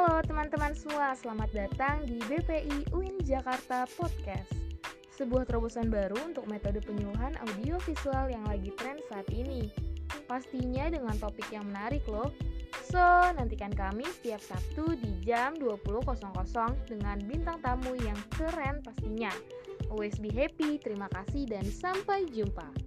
Halo teman-teman semua, selamat datang di BPI UIN Jakarta Podcast. Sebuah terobosan baru untuk metode penyuluhan audiovisual yang lagi tren saat ini. Pastinya dengan topik yang menarik loh. So, nantikan kami setiap Sabtu di jam 20.00 dengan bintang tamu yang keren pastinya. Always be happy, terima kasih dan sampai jumpa.